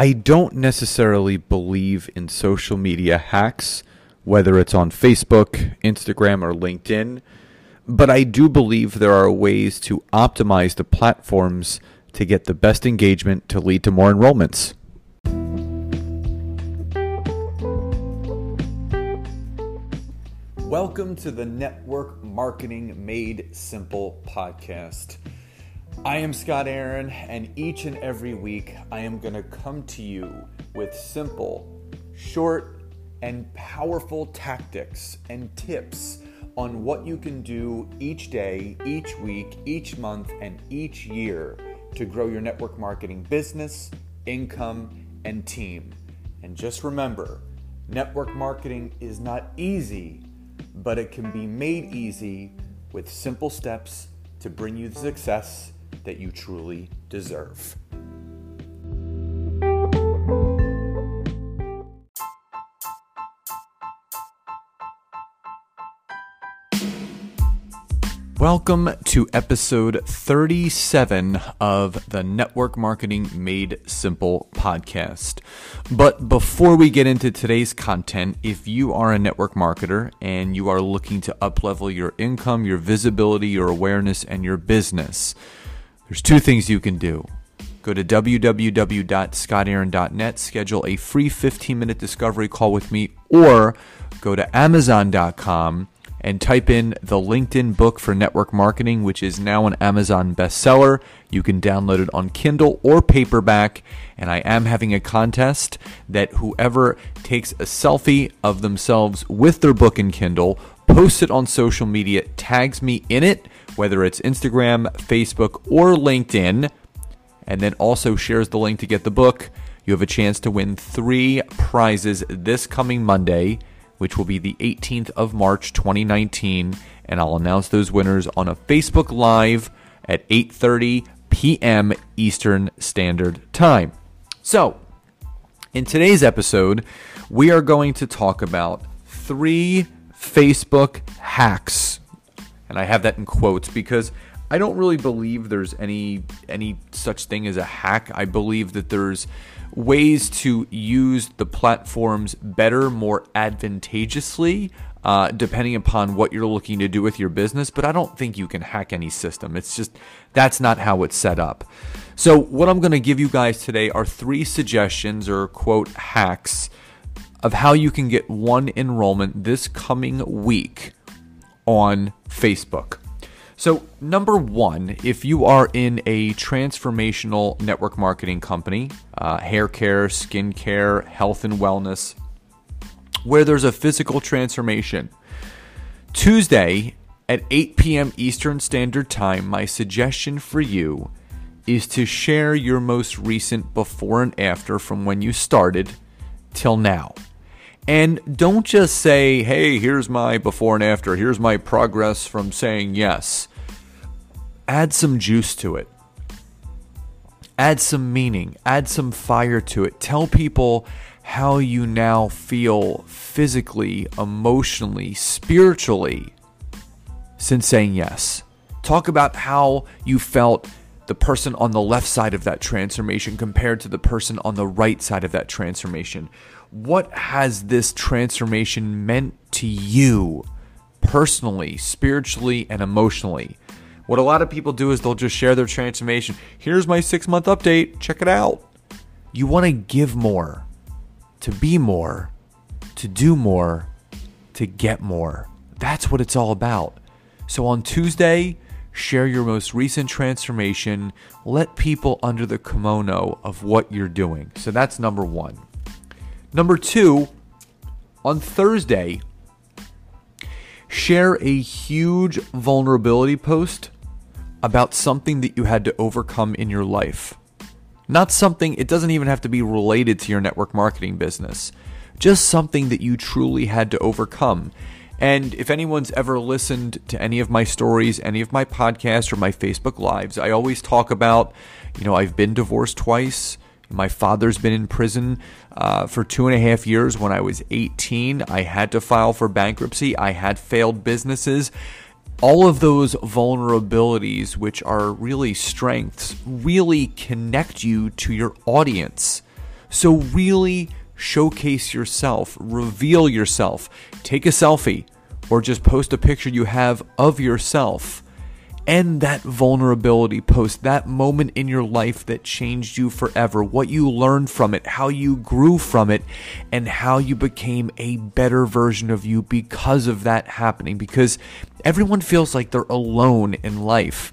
I don't necessarily believe in social media hacks, whether it's on Facebook, Instagram, or LinkedIn, but I do believe there are ways to optimize the platforms to get the best engagement to lead to more enrollments. Welcome to the Network Marketing Made Simple podcast. I am Scott Aaron, and each and every week I am going to come to you with simple, short, and powerful tactics and tips on what you can do each day, each week, each month, and each year to grow your network marketing business, income, and team. And just remember, network marketing is not easy but it can be made easy with simple steps to bring you success that you truly deserve. Welcome to episode 37 of the Network Marketing Made Simple podcast. But before we get into today's content, if you are a network marketer and you are looking to uplevel your income, your visibility, your awareness, and your business, there's two things you can do. Go to www.scottaaron.net, schedule a free 15 minute discovery call with me, or go to amazon.com and type in the LinkedIn book for network marketing, which is now an Amazon bestseller. You can download it on Kindle or paperback. And I am having a contest that whoever takes a selfie of themselves with their book in Kindle, posts it on social media, tags me in it, whether it's Instagram, Facebook, or LinkedIn, and then also shares the link to get the book. You have a chance to win three prizes this coming Monday which will be the 18th of March 2019, and I'll announce those winners on a Facebook Live at 8:30 p.m. Eastern Standard Time. So, in today's episode, we are going to talk about three Facebook hacks. And I have that in quotes because I don't really believe there's any any such thing as a hack. I believe that there's ways to use the platforms better, more advantageously, uh, depending upon what you're looking to do with your business. But I don't think you can hack any system. It's just that's not how it's set up. So, what I'm going to give you guys today are three suggestions or quote hacks of how you can get one enrollment this coming week on Facebook. So, number one, if you are in a transformational network marketing company, uh, hair care, skin care, health and wellness, where there's a physical transformation, Tuesday at 8 p.m. Eastern Standard Time, my suggestion for you is to share your most recent before and after from when you started till now. And don't just say, hey, here's my before and after, here's my progress from saying yes. Add some juice to it. Add some meaning, add some fire to it. Tell people how you now feel physically, emotionally, spiritually since saying yes. Talk about how you felt the person on the left side of that transformation compared to the person on the right side of that transformation. What has this transformation meant to you personally, spiritually, and emotionally? What a lot of people do is they'll just share their transformation. Here's my six month update. Check it out. You want to give more, to be more, to do more, to get more. That's what it's all about. So on Tuesday, share your most recent transformation. Let people under the kimono of what you're doing. So that's number one. Number two, on Thursday, share a huge vulnerability post about something that you had to overcome in your life. Not something, it doesn't even have to be related to your network marketing business, just something that you truly had to overcome. And if anyone's ever listened to any of my stories, any of my podcasts, or my Facebook Lives, I always talk about, you know, I've been divorced twice. My father's been in prison uh, for two and a half years when I was 18. I had to file for bankruptcy. I had failed businesses. All of those vulnerabilities, which are really strengths, really connect you to your audience. So, really showcase yourself, reveal yourself, take a selfie, or just post a picture you have of yourself end that vulnerability post, that moment in your life that changed you forever, what you learned from it, how you grew from it, and how you became a better version of you because of that happening. Because everyone feels like they're alone in life.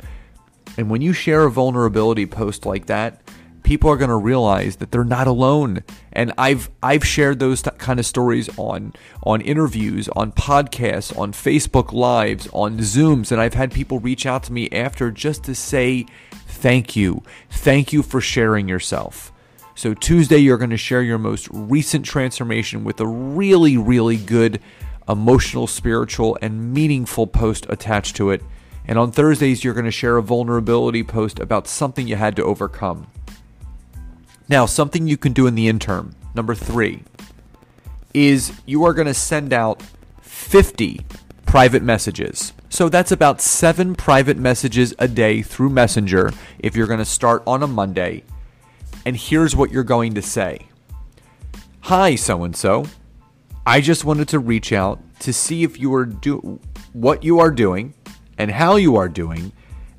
And when you share a vulnerability post like that, people are going to realize that they're not alone. And I've I've shared those t- kind of stories on on interviews, on podcasts, on Facebook lives, on Zooms, and I've had people reach out to me after just to say thank you. Thank you for sharing yourself. So Tuesday you're going to share your most recent transformation with a really really good emotional, spiritual and meaningful post attached to it. And on Thursdays, you're going to share a vulnerability post about something you had to overcome. Now, something you can do in the interim, number three, is you are going to send out 50 private messages. So that's about seven private messages a day through Messenger if you're going to start on a Monday. And here's what you're going to say Hi, so and so. I just wanted to reach out to see if you are do what you are doing and how you are doing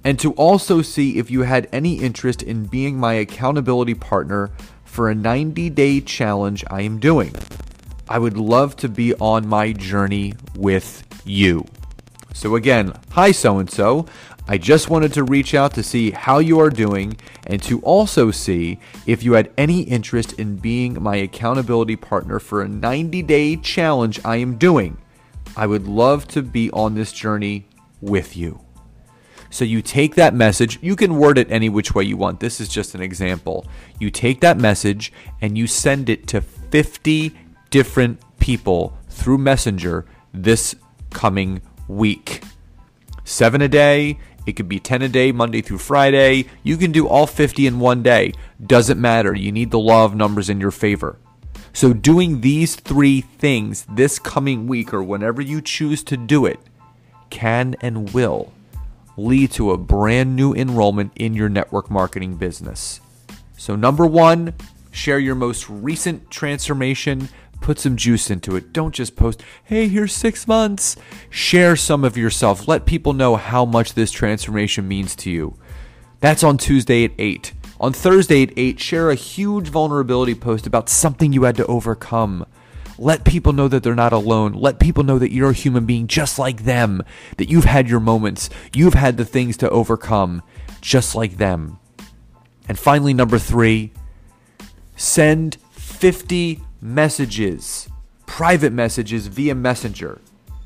and to also see if you had any interest in being my accountability partner for a 90 day challenge I am doing. I would love to be on my journey with you. So, again, hi, so and so. I just wanted to reach out to see how you are doing and to also see if you had any interest in being my accountability partner for a 90 day challenge I am doing. I would love to be on this journey with you. So you take that message, you can word it any which way you want. This is just an example. You take that message and you send it to 50 different people through Messenger this coming week. Seven a day, it could be 10 a day, Monday through Friday. You can do all 50 in one day. Doesn't matter. You need the law of numbers in your favor. So, doing these three things this coming week or whenever you choose to do it can and will lead to a brand new enrollment in your network marketing business. So, number one, share your most recent transformation. Put some juice into it. Don't just post, hey, here's six months. Share some of yourself. Let people know how much this transformation means to you. That's on Tuesday at 8. On Thursday at 8, share a huge vulnerability post about something you had to overcome. Let people know that they're not alone. Let people know that you're a human being just like them, that you've had your moments, you've had the things to overcome just like them. And finally, number three, send 50 messages, private messages via Messenger.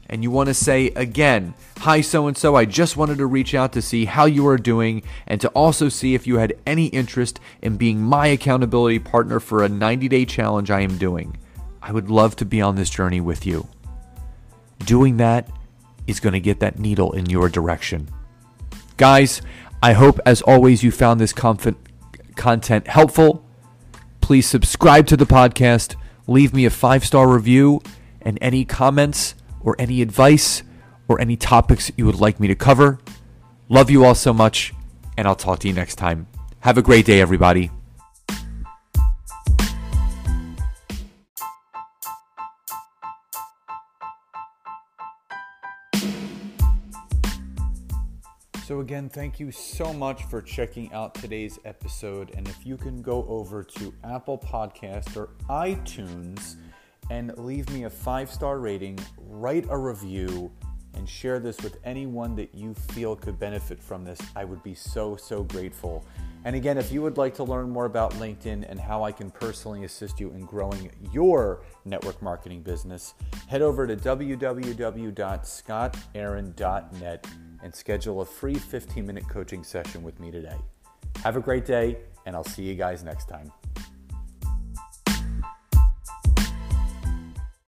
And you want to say again, Hi, so and so, I just wanted to reach out to see how you are doing and to also see if you had any interest in being my accountability partner for a 90 day challenge I am doing. I would love to be on this journey with you. Doing that is going to get that needle in your direction. Guys, I hope as always you found this content helpful. Please subscribe to the podcast, leave me a five star review, and any comments or any advice or any topics you would like me to cover. Love you all so much, and I'll talk to you next time. Have a great day, everybody. Again, thank you so much for checking out today's episode. And if you can go over to Apple Podcast or iTunes and leave me a five star rating, write a review, and share this with anyone that you feel could benefit from this, I would be so, so grateful. And again, if you would like to learn more about LinkedIn and how I can personally assist you in growing your network marketing business, head over to www.scottaaron.net and schedule a free 15 minute coaching session with me today. Have a great day, and I'll see you guys next time.